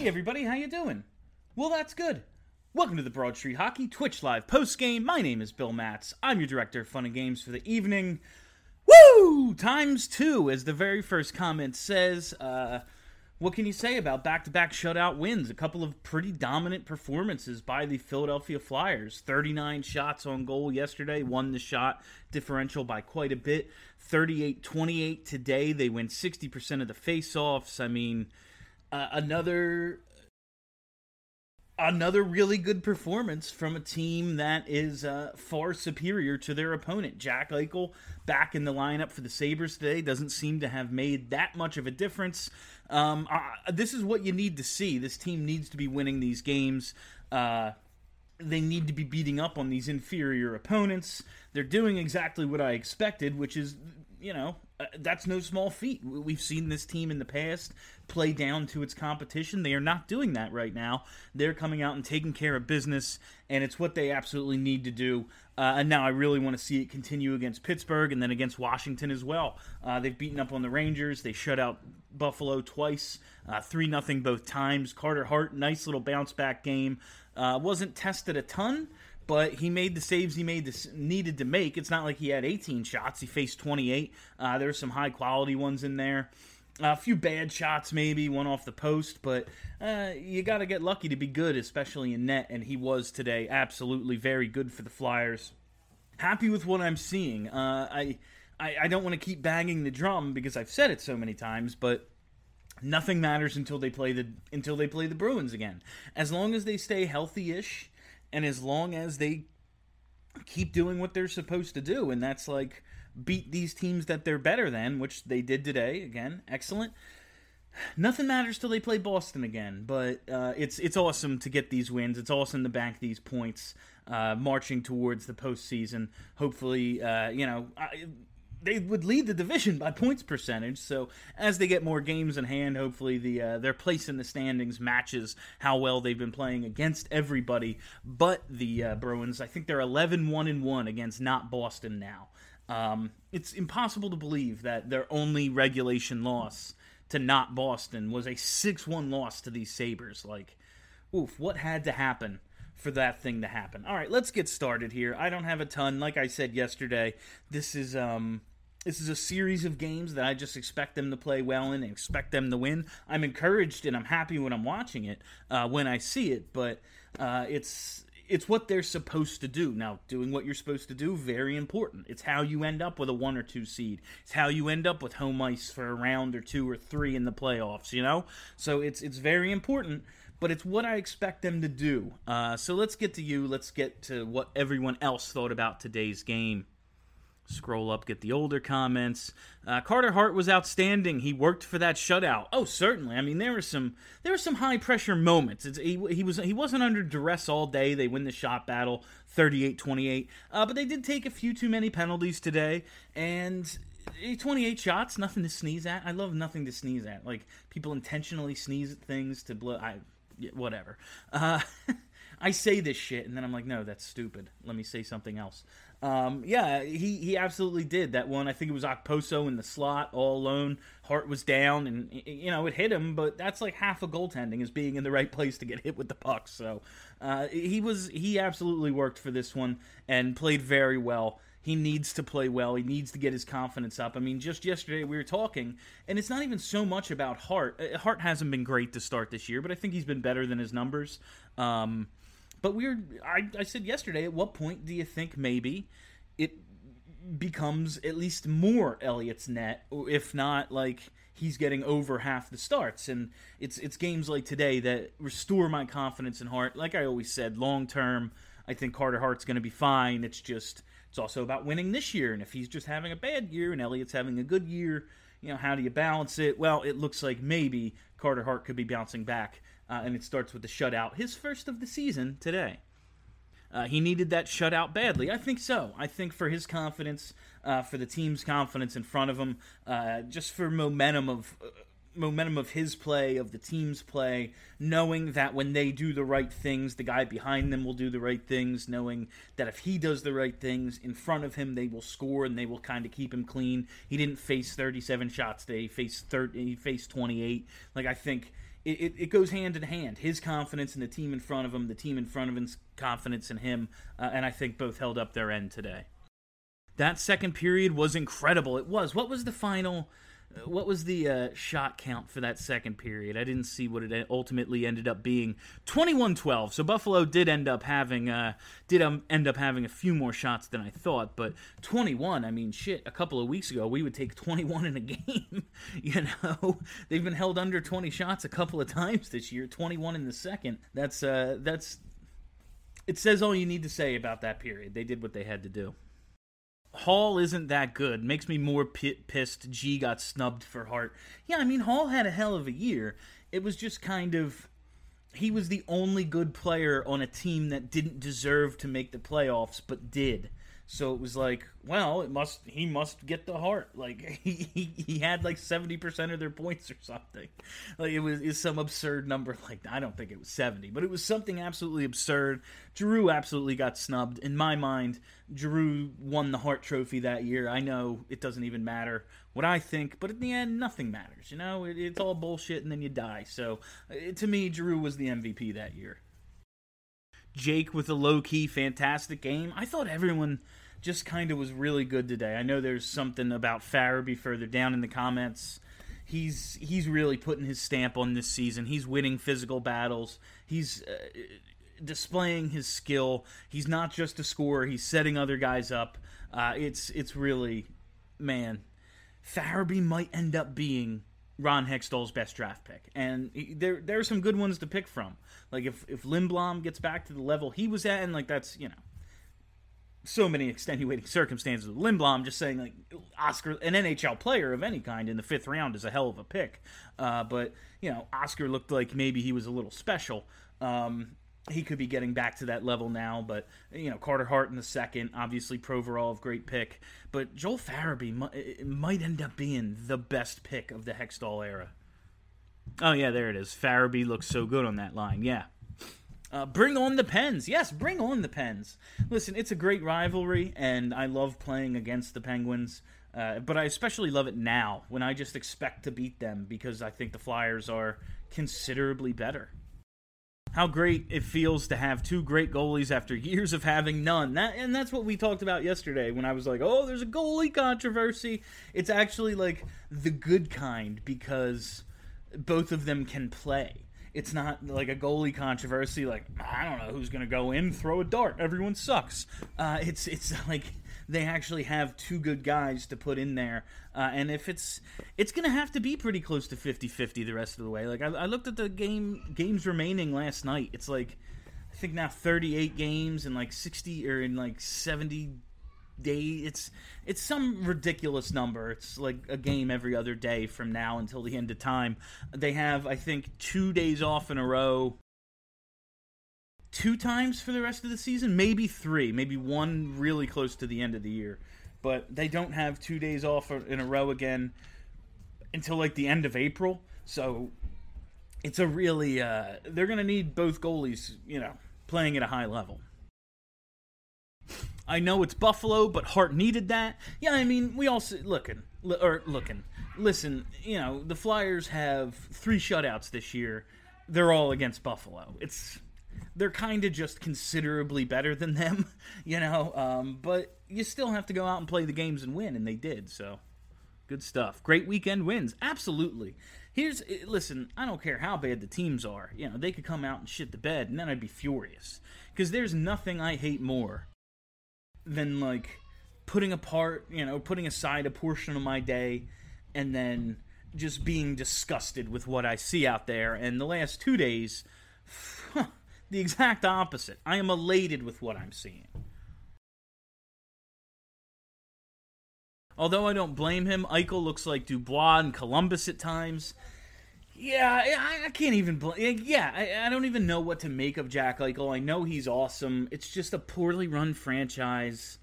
Hey everybody, how you doing? Well, that's good. Welcome to the Broad Street Hockey Twitch Live post game. My name is Bill Matz. I'm your director of fun and games for the evening. Woo! Times two, as the very first comment says. Uh, what can you say about back-to-back shutout wins? A couple of pretty dominant performances by the Philadelphia Flyers. 39 shots on goal yesterday, won the shot differential by quite a bit. 38-28 today. They win 60% of the face-offs. I mean, uh, another another really good performance from a team that is uh, far superior to their opponent. Jack Eichel back in the lineup for the Sabres today doesn't seem to have made that much of a difference. Um, uh, this is what you need to see. This team needs to be winning these games. Uh, they need to be beating up on these inferior opponents. They're doing exactly what I expected, which is, you know, uh, that's no small feat. We've seen this team in the past play down to its competition. They are not doing that right now. They're coming out and taking care of business, and it's what they absolutely need to do. Uh, and now I really want to see it continue against Pittsburgh and then against Washington as well. Uh, they've beaten up on the Rangers. They shut out Buffalo twice, uh, three nothing both times. Carter Hart, nice little bounce back game. Uh, wasn't tested a ton but he made the saves he made this needed to make. It's not like he had 18 shots; he faced 28. Uh, there's some high quality ones in there. A few bad shots, maybe one off the post, but uh, you got to get lucky to be good, especially in net. And he was today, absolutely very good for the Flyers. Happy with what I'm seeing. Uh, I, I I don't want to keep banging the drum because I've said it so many times, but nothing matters until they play the until they play the Bruins again. As long as they stay healthy-ish and as long as they keep doing what they're supposed to do, and that's like beat these teams that they're better than, which they did today. Again, excellent. Nothing matters till they play Boston again, but uh, it's it's awesome to get these wins. It's awesome to bank these points, uh, marching towards the postseason. Hopefully, uh, you know. I, they would lead the division by points percentage. So as they get more games in hand, hopefully the uh, their place in the standings matches how well they've been playing against everybody but the uh, Bruins. I think they're 11-1 and 1 against not Boston now. Um, it's impossible to believe that their only regulation loss to not Boston was a 6-1 loss to these Sabres. Like, oof, what had to happen? for that thing to happen. All right, let's get started here. I don't have a ton. Like I said yesterday, this is um this is a series of games that I just expect them to play well in and expect them to win. I'm encouraged and I'm happy when I'm watching it, uh, when I see it, but uh, it's it's what they're supposed to do. Now, doing what you're supposed to do, very important. It's how you end up with a one or two seed. It's how you end up with home ice for a round or two or three in the playoffs. You know, so it's it's very important. But it's what I expect them to do. Uh, so let's get to you. Let's get to what everyone else thought about today's game. Scroll up, get the older comments. Uh, Carter Hart was outstanding. He worked for that shutout. Oh, certainly. I mean, there were some there were some high pressure moments. It's, he, he was he wasn't under duress all day. They win the shot battle, 38-28. Uh, but they did take a few too many penalties today, and 28 shots, nothing to sneeze at. I love nothing to sneeze at. Like people intentionally sneeze at things to blow. I whatever. Uh, I say this shit, and then I'm like, no, that's stupid. Let me say something else. Um, yeah, he, he absolutely did that one. I think it was Okposo in the slot all alone. Hart was down, and you know it hit him, but that's like half of goaltending is being in the right place to get hit with the puck. So uh, he was he absolutely worked for this one and played very well. He needs to play well. He needs to get his confidence up. I mean, just yesterday we were talking, and it's not even so much about Hart. Uh, Hart hasn't been great to start this year, but I think he's been better than his numbers. Um, but we are I, I said yesterday, at what point do you think maybe it becomes at least more Elliott's net, or if not like he's getting over half the starts. And it's it's games like today that restore my confidence in Hart. Like I always said, long term, I think Carter Hart's going to be fine. It's just it's also about winning this year. And if he's just having a bad year and Elliott's having a good year, you know, how do you balance it? Well, it looks like maybe Carter Hart could be bouncing back. Uh, and it starts with the shutout, his first of the season today. Uh, he needed that shutout badly. I think so. I think for his confidence, uh, for the team's confidence in front of him, uh, just for momentum of uh, momentum of his play, of the team's play, knowing that when they do the right things, the guy behind them will do the right things, knowing that if he does the right things in front of him, they will score and they will kind of keep him clean. He didn't face 37 shots today. He faced 30, he faced 28. Like I think it, it, it, goes hand in hand. His confidence in the team in front of him, the team in front of him's confidence in him, uh, and I think both held up their end today. That second period was incredible. It was. What was the final? What was the uh, shot count for that second period? I didn't see what it ultimately ended up being. 21-12. So Buffalo did end up having uh, did um, end up having a few more shots than I thought, but 21. I mean, shit. A couple of weeks ago, we would take 21 in a game. you know, they've been held under 20 shots a couple of times this year. 21 in the second. That's uh, that's. It says all you need to say about that period. They did what they had to do. Hall isn't that good. Makes me more pissed. G got snubbed for Hart. Yeah, I mean Hall had a hell of a year. It was just kind of he was the only good player on a team that didn't deserve to make the playoffs but did. So it was like, well, it must he must get the Hart. Like he he, he had like seventy percent of their points or something. Like it was is some absurd number. Like I don't think it was seventy, but it was something absolutely absurd. Drew absolutely got snubbed. In my mind, Drew won the Hart Trophy that year. I know it doesn't even matter what I think, but in the end, nothing matters. You know, it, it's all bullshit, and then you die. So it, to me, Drew was the MVP that year. Jake with a low key fantastic game. I thought everyone just kind of was really good today. I know there's something about Farabee further down in the comments. He's he's really putting his stamp on this season. He's winning physical battles. He's uh, displaying his skill. He's not just a scorer. He's setting other guys up. Uh, it's it's really man. Farabee might end up being Ron Hextall's best draft pick, and he, there there are some good ones to pick from. Like if if Lindblom gets back to the level he was at, and like that's you know so many extenuating circumstances with Lindblom. Just saying, like Oscar, an NHL player of any kind in the fifth round is a hell of a pick. Uh, but you know, Oscar looked like maybe he was a little special. Um, he could be getting back to that level now, but you know Carter Hart in the second, obviously Provorov, great pick, but Joel Farabee might, might end up being the best pick of the Hextall era. Oh yeah, there it is. Farabee looks so good on that line. Yeah, uh, bring on the Pens. Yes, bring on the Pens. Listen, it's a great rivalry, and I love playing against the Penguins. Uh, but I especially love it now when I just expect to beat them because I think the Flyers are considerably better. How great it feels to have two great goalies after years of having none. That and that's what we talked about yesterday when I was like, "Oh, there's a goalie controversy." It's actually like the good kind because both of them can play it's not like a goalie controversy. Like I don't know who's going to go in, throw a dart. Everyone sucks. Uh, it's it's like they actually have two good guys to put in there. Uh, and if it's it's going to have to be pretty close to 50-50 the rest of the way. Like I, I looked at the game games remaining last night. It's like I think now 38 games and like 60 or in like 70 day it's it's some ridiculous number. It's like a game every other day from now until the end of time. They have i think two days off in a row. Two times for the rest of the season? Maybe three. Maybe one really close to the end of the year. But they don't have two days off in a row again until like the end of april. So it's a really uh, they're gonna need both goalies you know playing at a high level I know it's Buffalo, but Hart needed that. Yeah, I mean, we all see, looking or looking. Listen, you know, the Flyers have three shutouts this year. They're all against Buffalo. It's they're kind of just considerably better than them, you know. Um, but you still have to go out and play the games and win, and they did. So good stuff. Great weekend wins, absolutely. Here's eh, listen, I don't care how bad the teams are. You know, they could come out and shit the bed, and then I'd be furious because there's nothing I hate more than like putting apart, you know, putting aside a portion of my day, and then just being disgusted with what I see out there. And the last two days, the exact opposite. I am elated with what I'm seeing. Although I don't blame him, Eichel looks like Dubois and Columbus at times. Yeah, I, I can't even blame. Yeah, I, I, don't even know what to make of Jack Eichel. I know he's awesome. It's just a poorly run franchise.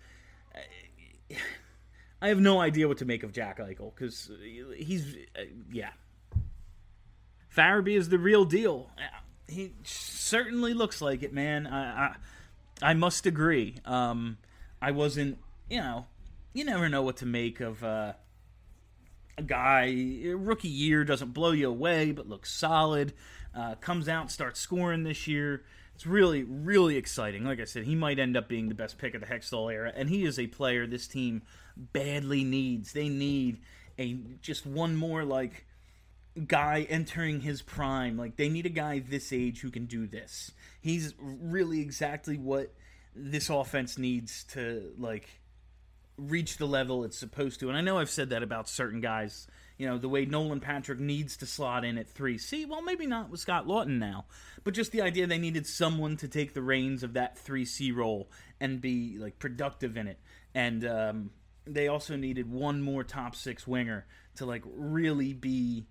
I have no idea what to make of Jack Eichel because he's uh, yeah. Farabee is the real deal. He certainly looks like it, man. I I, I must agree. Um, I wasn't, you know, you never know what to make of uh, a guy. Rookie year doesn't blow you away, but looks solid. Uh, comes out, starts scoring this year. It's really, really exciting. Like I said, he might end up being the best pick of the Hextall era, and he is a player this team badly needs. They need a just one more like guy entering his prime. Like they need a guy this age who can do this. He's really exactly what this offense needs to like reach the level it's supposed to. And I know I've said that about certain guys you know, the way Nolan Patrick needs to slot in at 3C. Well, maybe not with Scott Laughton now, but just the idea they needed someone to take the reins of that 3C role and be like productive in it. And um, they also needed one more top six winger to like really be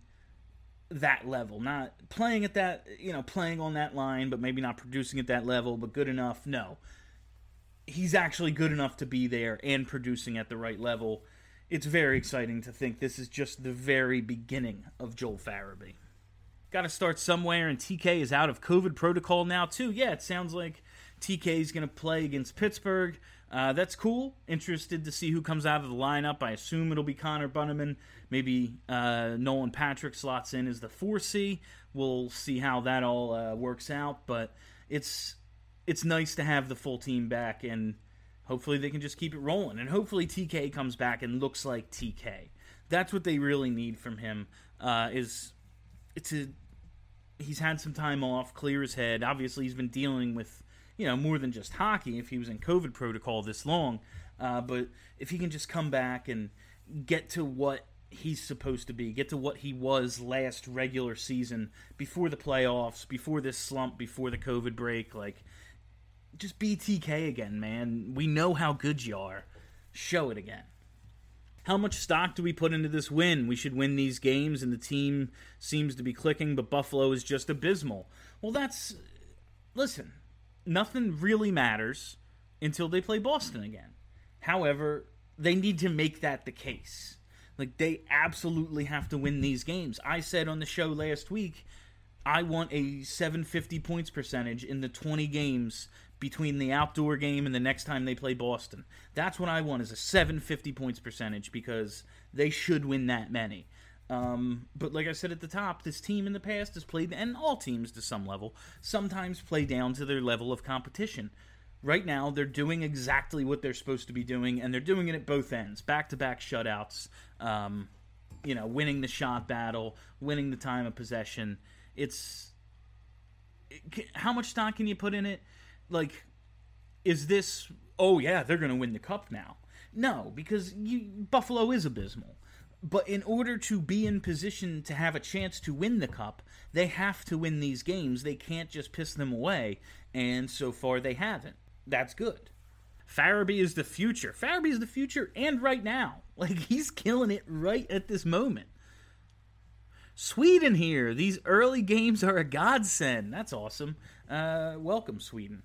that level, not playing at that, you know, playing on that line, but maybe not producing at that level, but good enough. No. He's actually good enough to be there and producing at the right level it's very exciting to think this is just the very beginning of Joel Farabee. Got to start somewhere, and TK is out of COVID protocol now, too. Yeah, it sounds like TK is going to play against Pittsburgh. Uh, that's cool. Interested to see who comes out of the lineup. I assume it'll be Connor Bunnaman. Maybe uh, Nolan Patrick slots in as the 4C. We'll see how that all uh, works out, but it's it's nice to have the full team back and Hopefully they can just keep it rolling, and hopefully TK comes back and looks like TK. That's what they really need from him. Uh, is it's a he's had some time off, clear his head. Obviously, he's been dealing with you know more than just hockey. If he was in COVID protocol this long, uh, but if he can just come back and get to what he's supposed to be, get to what he was last regular season before the playoffs, before this slump, before the COVID break, like just BTK again, man. We know how good you are. Show it again. How much stock do we put into this win? We should win these games, and the team seems to be clicking, but Buffalo is just abysmal. Well, that's. Listen, nothing really matters until they play Boston again. However, they need to make that the case. Like, they absolutely have to win these games. I said on the show last week, I want a 750 points percentage in the 20 games between the outdoor game and the next time they play Boston. That's what I want is a 750 points percentage because they should win that many. Um, but like I said at the top, this team in the past has played, and all teams to some level, sometimes play down to their level of competition. Right now, they're doing exactly what they're supposed to be doing, and they're doing it at both ends back to back shutouts, um, you know, winning the shot battle, winning the time of possession. It's. How much stock can you put in it? Like is this oh yeah they're going to win the cup now no because you, buffalo is abysmal but in order to be in position to have a chance to win the cup they have to win these games they can't just piss them away and so far they haven't that's good Farabee is the future. Farabee is the future and right now. Like he's killing it right at this moment. Sweden here. These early games are a godsend. That's awesome. Uh, welcome, Sweden.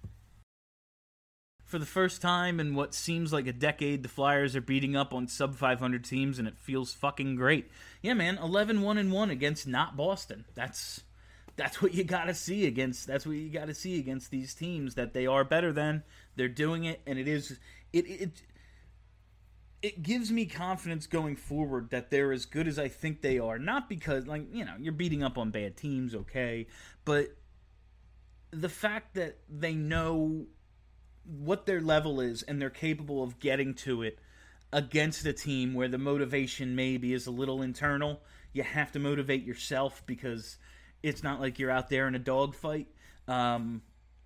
For the first time in what seems like a decade, the Flyers are beating up on sub 500 teams, and it feels fucking great. Yeah, man, 11 1 and 1 against not Boston. That's that's what you got to see against that's what you got to see against these teams that they are better than they're doing it and it is it it it gives me confidence going forward that they're as good as I think they are not because like you know you're beating up on bad teams okay but the fact that they know what their level is and they're capable of getting to it against a team where the motivation maybe is a little internal. You have to motivate yourself because it's not like you're out there in a dogfight. Um,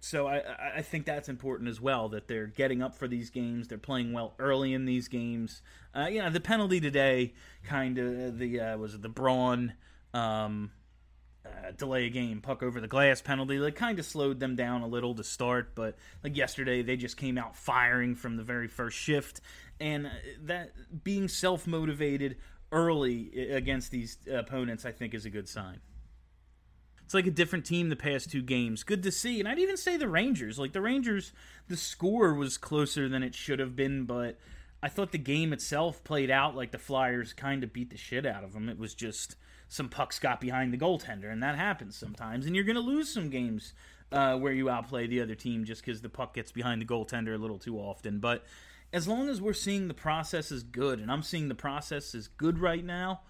so I, I think that's important as well that they're getting up for these games. They're playing well early in these games. Uh, you know, the penalty today, kind of the uh, was it the Braun um, uh, delay a game, puck over the glass penalty, like kind of slowed them down a little to start. But like yesterday, they just came out firing from the very first shift, and uh, that being self motivated early against these opponents, I think, is a good sign it's like a different team the past two games. Good to see. And I'd even say the Rangers. Like the Rangers, the score was closer than it should have been, but I thought the game itself played out like the Flyers kind of beat the shit out of them. It was just some pucks got behind the goaltender, and that happens sometimes. And you're going to lose some games uh, where you outplay the other team just because the puck gets behind the goaltender a little too often. But as long as we're seeing the process is good, and I'm seeing the process is good right now,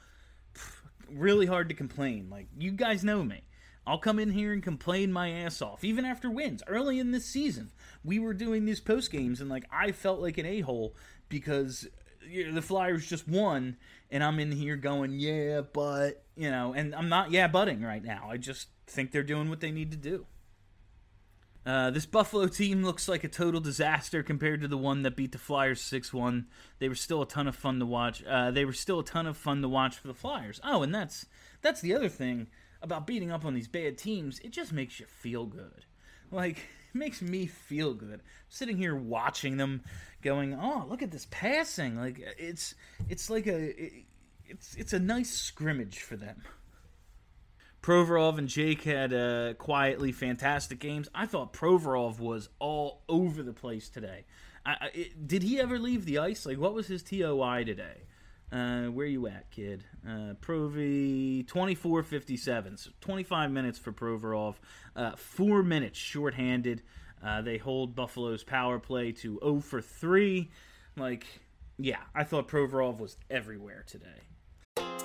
really hard to complain. Like, you guys know me. I'll come in here and complain my ass off, even after wins. Early in this season, we were doing these post games, and like I felt like an a hole because you know, the Flyers just won, and I'm in here going, yeah, but you know, and I'm not yeah butting right now. I just think they're doing what they need to do. Uh, this Buffalo team looks like a total disaster compared to the one that beat the Flyers 6 1. They were still a ton of fun to watch. Uh, they were still a ton of fun to watch for the Flyers. Oh, and that's that's the other thing about beating up on these bad teams, it just makes you feel good. Like, it makes me feel good. sitting here watching them going, "Oh, look at this passing." Like it's it's like a it, it's it's a nice scrimmage for them. Provorov and Jake had uh, quietly fantastic games. I thought Provorov was all over the place today. I, I, it, did he ever leave the ice? Like, what was his TOI today? Uh, where you at, kid? Uh, Provi 24.57. So 25 minutes for Provorov. Uh, four minutes shorthanded. Uh, they hold Buffalo's power play to 0 for 3. Like, yeah, I thought Provorov was everywhere today.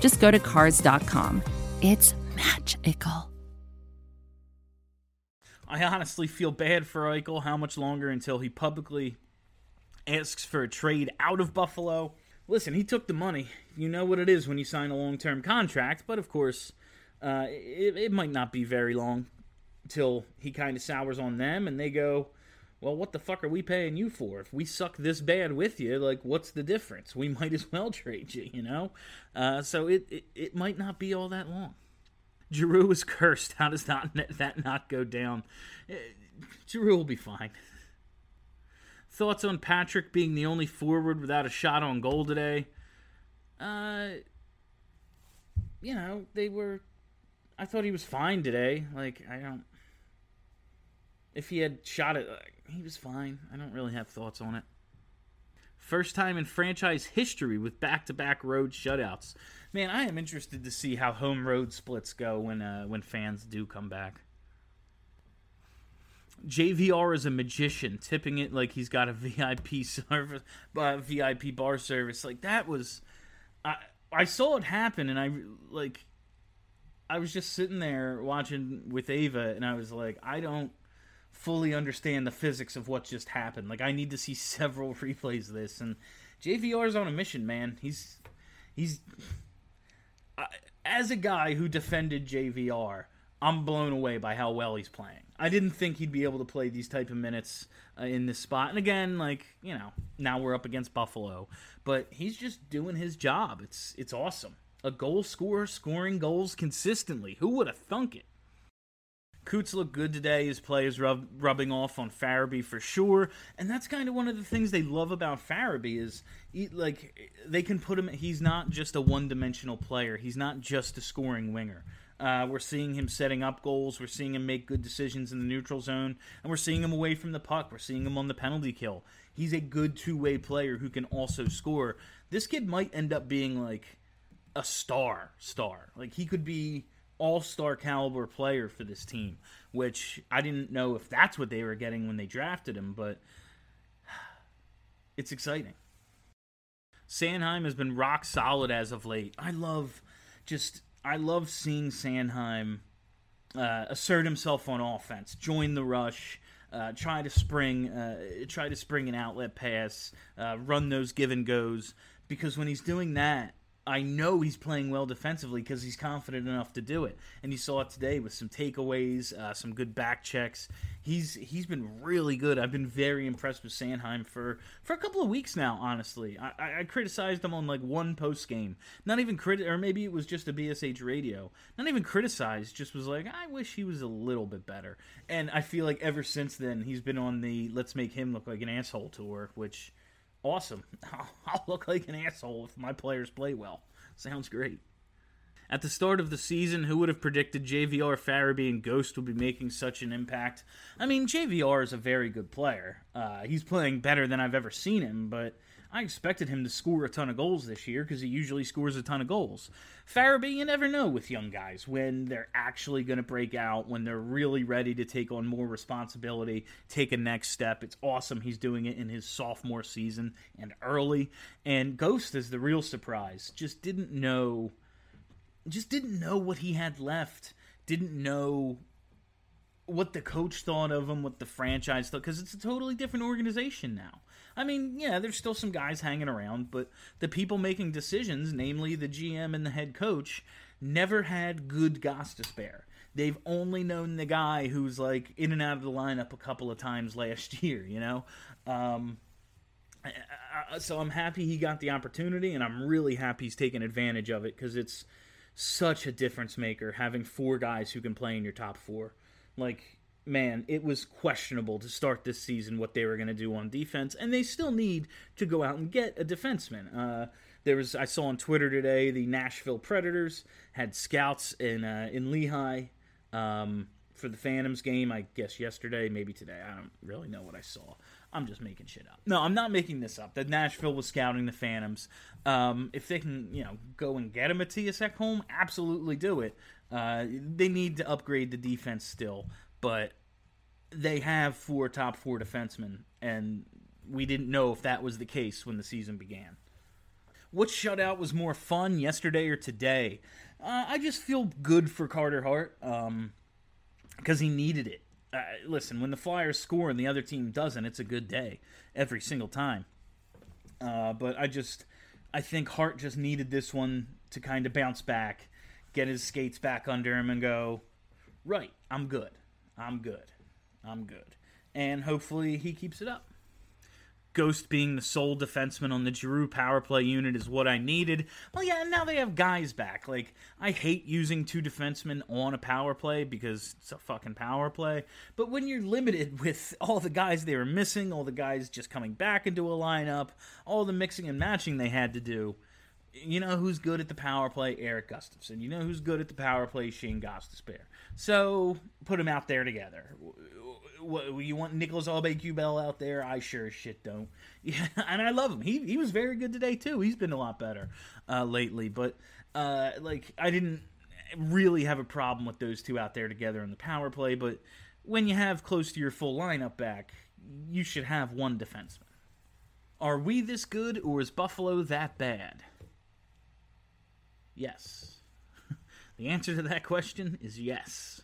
just go to Cars.com. It's magical. I honestly feel bad for Eichel. How much longer until he publicly asks for a trade out of Buffalo? Listen, he took the money. You know what it is when you sign a long term contract, but of course, uh, it, it might not be very long till he kind of sours on them and they go, well, what the fuck are we paying you for? If we suck this bad with you, like, what's the difference? We might as well trade you, you know? Uh, so it, it, it might not be all that long. Giroux is cursed. How does that that not go down? Uh, Giroux will be fine. Thoughts on Patrick being the only forward without a shot on goal today? Uh, you know they were. I thought he was fine today. Like I don't. If he had shot it, he was fine. I don't really have thoughts on it. First time in franchise history with back-to-back road shutouts. Man, I am interested to see how home road splits go when uh, when fans do come back. JVR is a magician, tipping it like he's got a VIP service, uh, VIP bar service. Like that was, I I saw it happen, and I like, I was just sitting there watching with Ava, and I was like, I don't fully understand the physics of what just happened. Like I need to see several replays of this, and JVR is on a mission, man. He's he's as a guy who defended JVR, I'm blown away by how well he's playing. I didn't think he'd be able to play these type of minutes uh, in this spot. And again, like you know, now we're up against Buffalo, but he's just doing his job. It's it's awesome. A goal scorer scoring goals consistently. Who would have thunk it? Coots looked good today. His play is rub, rubbing off on Farabee for sure, and that's kind of one of the things they love about Farabee is he, like they can put him. He's not just a one-dimensional player. He's not just a scoring winger. Uh, we're seeing him setting up goals. We're seeing him make good decisions in the neutral zone, and we're seeing him away from the puck. We're seeing him on the penalty kill. He's a good two way player who can also score. This kid might end up being like a star, star. Like he could be all star caliber player for this team, which I didn't know if that's what they were getting when they drafted him, but it's exciting. Sanheim has been rock solid as of late. I love just I love seeing Sanheim uh, assert himself on offense, join the rush, uh, try to spring, uh, try to spring an outlet pass, uh, run those give and goes. Because when he's doing that, I know he's playing well defensively because he's confident enough to do it, and you saw it today with some takeaways, uh, some good back checks. He's he's been really good. I've been very impressed with Sanheim for for a couple of weeks now. Honestly, I, I criticized him on like one post game, not even crit, or maybe it was just a BSH radio. Not even criticized, just was like, I wish he was a little bit better. And I feel like ever since then, he's been on the let's make him look like an asshole tour, which awesome. I'll look like an asshole if my players play well. Sounds great. At the start of the season, who would have predicted JVR, Farabee, and Ghost would be making such an impact? I mean, JVR is a very good player. Uh, he's playing better than I've ever seen him, but I expected him to score a ton of goals this year because he usually scores a ton of goals. Farabee, you never know with young guys when they're actually going to break out, when they're really ready to take on more responsibility, take a next step. It's awesome he's doing it in his sophomore season and early. And Ghost is the real surprise. Just didn't know, just didn't know what he had left. Didn't know what the coach thought of him, what the franchise thought, because it's a totally different organization now. I mean, yeah, there's still some guys hanging around, but the people making decisions, namely the GM and the head coach, never had good goss to spare. They've only known the guy who's like in and out of the lineup a couple of times last year, you know? Um, so I'm happy he got the opportunity, and I'm really happy he's taking advantage of it because it's such a difference maker having four guys who can play in your top four. Like, man, it was questionable to start this season what they were going to do on defense, and they still need to go out and get a defenseman. Uh, there was I saw on Twitter today the Nashville Predators had scouts in uh, in Lehigh um, for the Phantoms game. I guess yesterday, maybe today. I don't really know what I saw. I'm just making shit up. No, I'm not making this up. That Nashville was scouting the Phantoms. Um, if they can, you know, go and get a Mattias Ekholm, absolutely do it. Uh, they need to upgrade the defense still but they have four top four defensemen, and we didn't know if that was the case when the season began. What shutout was more fun, yesterday or today? Uh, I just feel good for Carter Hart because um, he needed it. Uh, listen, when the Flyers score and the other team doesn't, it's a good day every single time. Uh, but I just, I think Hart just needed this one to kind of bounce back, get his skates back under him, and go, right, I'm good. I'm good. I'm good. And hopefully he keeps it up. Ghost being the sole defenseman on the Giroux power play unit is what I needed. Well, yeah, and now they have guys back. Like, I hate using two defensemen on a power play because it's a fucking power play. But when you're limited with all the guys they were missing, all the guys just coming back into a lineup, all the mixing and matching they had to do, you know who's good at the power play? Erik Gustafsson. You know who's good at the power play? Shane Gostisbehere. So put them out there together. What, you want Nicolas Aube-Kubel out there? I sure shit don't. Yeah, and I love him. He he was very good today too. He's been a lot better uh, lately. But uh, like I didn't really have a problem with those two out there together in the power play. But when you have close to your full lineup back, you should have one defenseman. Are we this good, or is Buffalo that bad? Yes. The answer to that question is yes.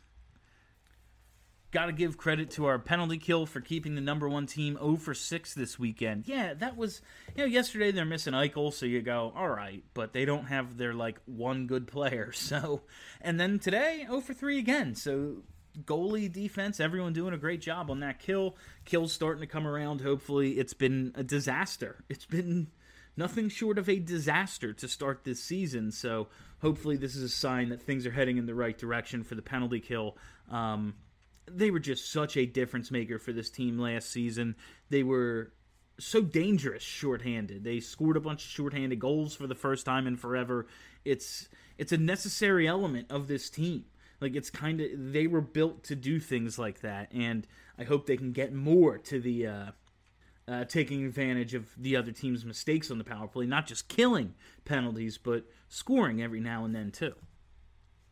Got to give credit to our penalty kill for keeping the number one team 0 for 6 this weekend. Yeah, that was, you know, yesterday they're missing Eichel, so you go, all right, but they don't have their, like, one good player. So, and then today, 0 for 3 again. So, goalie defense, everyone doing a great job on that kill. Kill's starting to come around. Hopefully, it's been a disaster. It's been nothing short of a disaster to start this season. So hopefully, this is a sign that things are heading in the right direction for the penalty kill. Um, they were just such a difference maker for this team last season. They were so dangerous shorthanded. They scored a bunch of shorthanded goals for the first time in forever, It's it's a necessary element of this team. Like it's kind of they were built to do things like that, and I hope they can get more to the uh, uh, taking advantage of the other team's mistakes on the power play, not just killing penalties, but scoring every now and then too.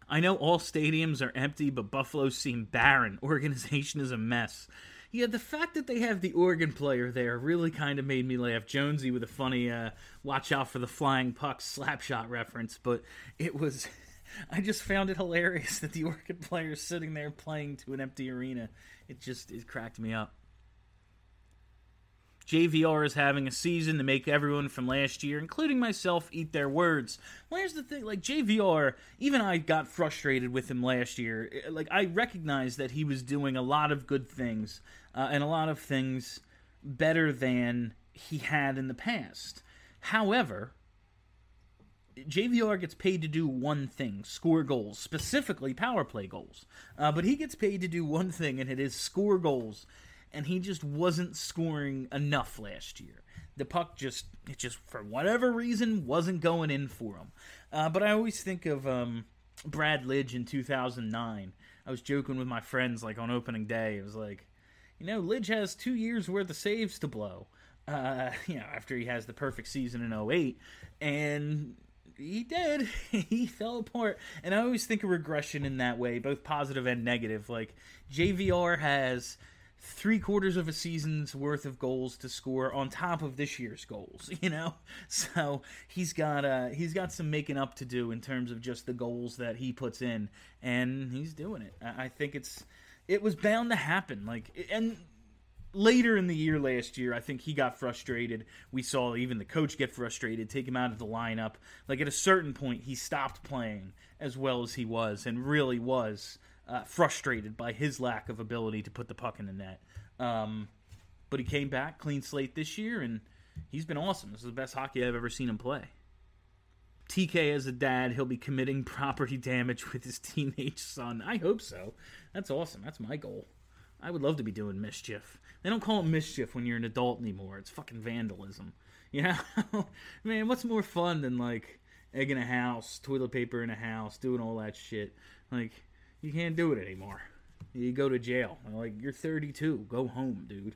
I know all stadiums are empty, but Buffalo seem barren. Organization is a mess. Yeah, the fact that they have the organ player there really kind of made me laugh. Jonesy with a funny uh, "watch out for the flying puck" slapshot reference, but it was. I just found it hilarious that the organ player is sitting there playing to an empty arena. It just it cracked me up. JVR is having a season to make everyone from last year, including myself, eat their words. Well, here's the thing like, JVR, even I got frustrated with him last year. Like, I recognized that he was doing a lot of good things uh, and a lot of things better than he had in the past. However, JVR gets paid to do one thing score goals, specifically power play goals. Uh, but he gets paid to do one thing, and it is score goals and he just wasn't scoring enough last year. The puck just, it just for whatever reason wasn't going in for him. Uh, but I always think of um, Brad Lidge in 2009. I was joking with my friends like on opening day. It was like, you know, Lidge has two years worth of saves to blow. Uh, you know, after he has the perfect season in 08. And he did. he fell apart. And I always think of regression in that way, both positive and negative. Like, JVR has three quarters of a season's worth of goals to score on top of this year's goals you know? So he's got uh he's got some making up to do in terms of just the goals that he puts in and he's doing it. I think it's it was bound to happen like and later in the year last year i think he got frustrated. We saw even the coach get frustrated take him out of the lineup. Like at a certain point he stopped playing as well as he was and really was uh, frustrated by his lack of ability to put the puck in the net. Um, but he came back clean slate this year, and he's been awesome. This is the best hockey I've ever seen him play. TK as a dad, he'll be committing property damage with his teenage son. I hope so. That's awesome. That's my goal. I would love to be doing mischief. They don't call it mischief when you're an adult anymore. It's fucking vandalism. You know? Man, what's more fun than like egg in a house, toilet paper in a house, doing all that shit? Like, you can't do it anymore. You go to jail. like, you're 32. Go home, dude.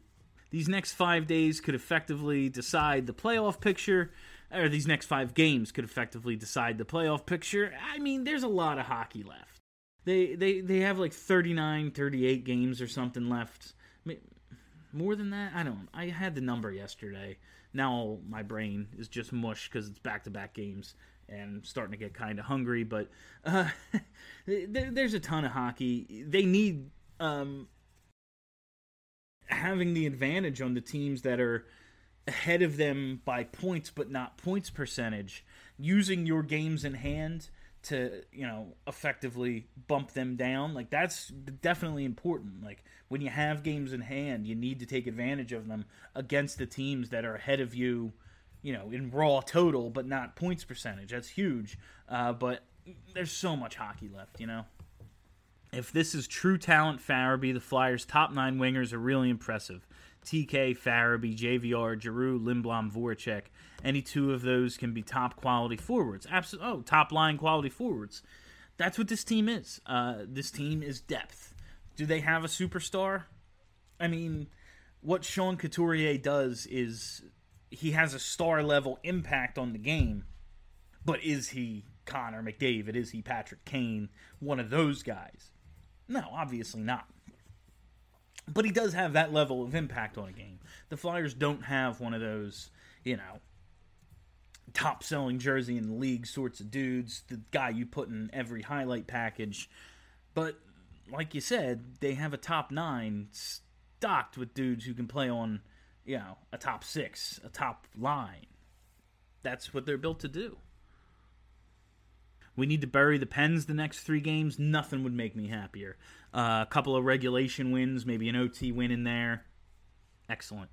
These next five days could effectively decide the playoff picture, or these next five games could effectively decide the playoff picture. I mean, there's a lot of hockey left. They they they have like 39, 38 games or something left. More than that, I don't. I had the number yesterday. Now my brain is just mush because it's back to back games and starting to get kind of hungry. But uh, there's a ton of hockey. They need um, having the advantage on the teams that are ahead of them by points, but not points percentage. Using your games in hand to you know effectively bump them down like that's definitely important like when you have games in hand you need to take advantage of them against the teams that are ahead of you you know, in raw total, but not points percentage. That's huge. Uh, but there's so much hockey left, you know. If this is true talent, Farabee, the Flyers' top nine wingers are really impressive. TK, Farabee, JVR, Giroux, Lindblom, Voracek. Any two of those can be top quality forwards. Absolutely. Oh, top line quality forwards. That's what this team is. Uh, this team is depth. Do they have a superstar? I mean, what Sean Couturier does is he has a star level impact on the game, but is he Connor McDavid? Is he Patrick Kane? One of those guys? No, obviously not. But he does have that level of impact on a game. The Flyers don't have one of those, you know, top selling jersey in the league sorts of dudes, the guy you put in every highlight package. But like you said, they have a top nine stocked with dudes who can play on you know, a top six, a top line. That's what they're built to do. We need to bury the Pens the next three games. Nothing would make me happier. Uh, a couple of regulation wins, maybe an OT win in there. Excellent.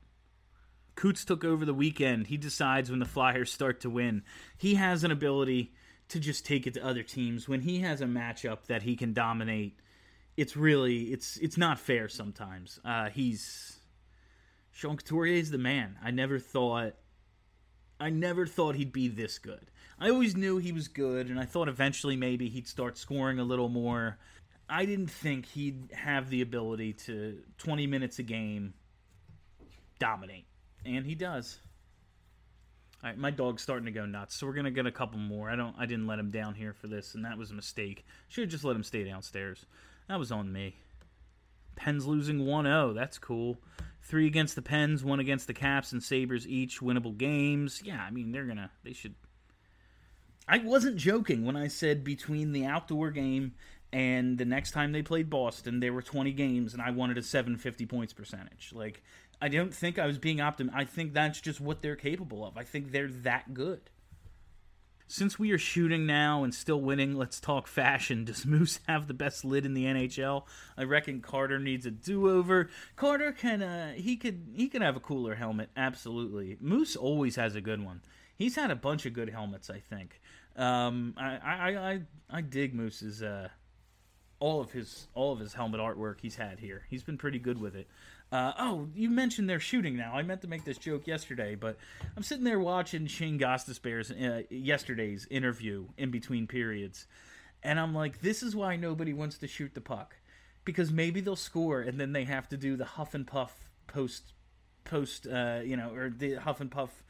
Coots took over the weekend. He decides when the Flyers start to win. He has an ability to just take it to other teams. When he has a matchup that he can dominate, it's really it's it's not fair sometimes. Uh, he's Sean Couturier is the man. I never thought I never thought he'd be this good. I always knew he was good, and I thought eventually maybe he'd start scoring a little more. I didn't think he'd have the ability to 20 minutes a game dominate, and he does. All right, my dog's starting to go nuts, so we're gonna get a couple more. I don't, I didn't let him down here for this, and that was a mistake. Should have just let him stay downstairs. That was on me. Pens losing 1-0. That's cool. Three against the Pens, one against the Caps and Sabres each winnable games. Yeah, I mean they're gonna, they should. I wasn't joking when I said between the outdoor game and the next time they played Boston, there were 20 games, and I wanted a 750 points percentage. Like I don't think I was being optimistic. I think that's just what they're capable of. I think they're that good. Since we are shooting now and still winning, let's talk fashion. Does Moose have the best lid in the NHL? I reckon Carter needs a do-over. Carter can uh, he could he could have a cooler helmet, absolutely. Moose always has a good one. He's had a bunch of good helmets, I think. Um, I, I, I I dig Moose's uh, all of his all of his helmet artwork he's had here. He's been pretty good with it. Uh, oh, you mentioned they're shooting now. I meant to make this joke yesterday, but I'm sitting there watching Shane Gostisbehere's uh, yesterday's interview in between periods, and I'm like, this is why nobody wants to shoot the puck because maybe they'll score and then they have to do the huff and puff post post uh, you know or the huff and puff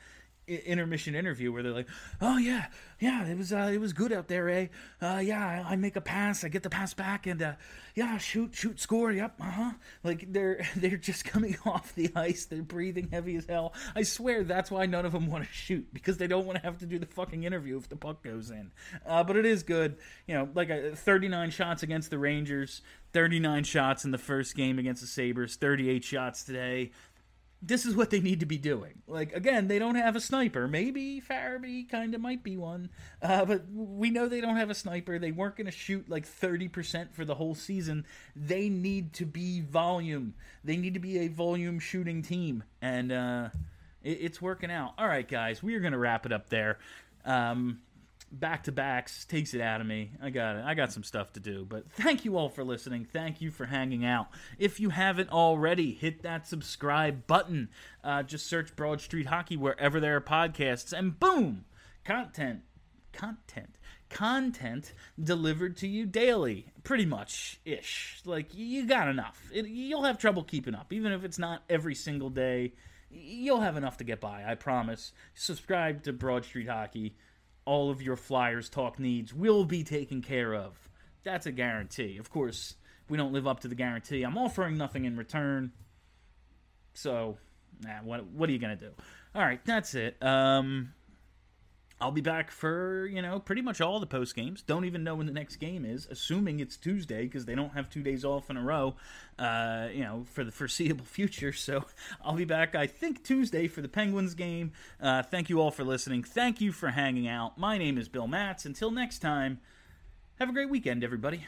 intermission interview where they're like, "Oh yeah, yeah, it was uh, it was good out there, eh? Uh, yeah, I, I, make a pass, I get the pass back, and uh, yeah, shoot, shoot, score. Yep, uh huh. Like they're they're just coming off the ice, they're breathing heavy as hell. I swear that's why none of them want to shoot because they don't want to have to do the fucking interview if the puck goes in. Uh, but it is good, you know, like a uh, 39 shots against the Rangers, 39 shots in the first game against the Sabres, 38 shots today this is what they need to be doing. Like again, they don't have a sniper. Maybe Farabee kind of might be one, uh, but we know they don't have a sniper. They weren't going to shoot like thirty percent for the whole season. They need to be volume. They need to be a volume shooting team, and uh, it, it's working out. All right, guys, we are going to wrap it up there. Um, back to backs takes it out of me. I got it. I got some stuff to do. But thank you all for listening. Thank you for hanging out. If you haven't already, hit that subscribe button. Uh, just search Broad Street Hockey wherever there are podcasts, and boom, content, content, content delivered to you daily, pretty much ish. Like you got enough. It, you'll have trouble keeping up, even if it's not every single day. You'll have enough to get by, I promise. Subscribe to Broad Street Hockey all of your Flyers talk needs will be taken care of. That's a guarantee. Of course, we don't live up to the guarantee. I'm offering nothing in return. So, nah, what what are you gonna do? All right, that's it. Um, I'll be back for, you know, pretty much all the post games. Don't even know when the next game is, assuming it's Tuesday because they don't have two days off in a row, uh, you know, for the foreseeable future. So I'll be back, I think, Tuesday for the Penguins game. Uh, thank you all for listening. Thank you for hanging out. My name is Bill Matz. Until next time, have a great weekend, everybody.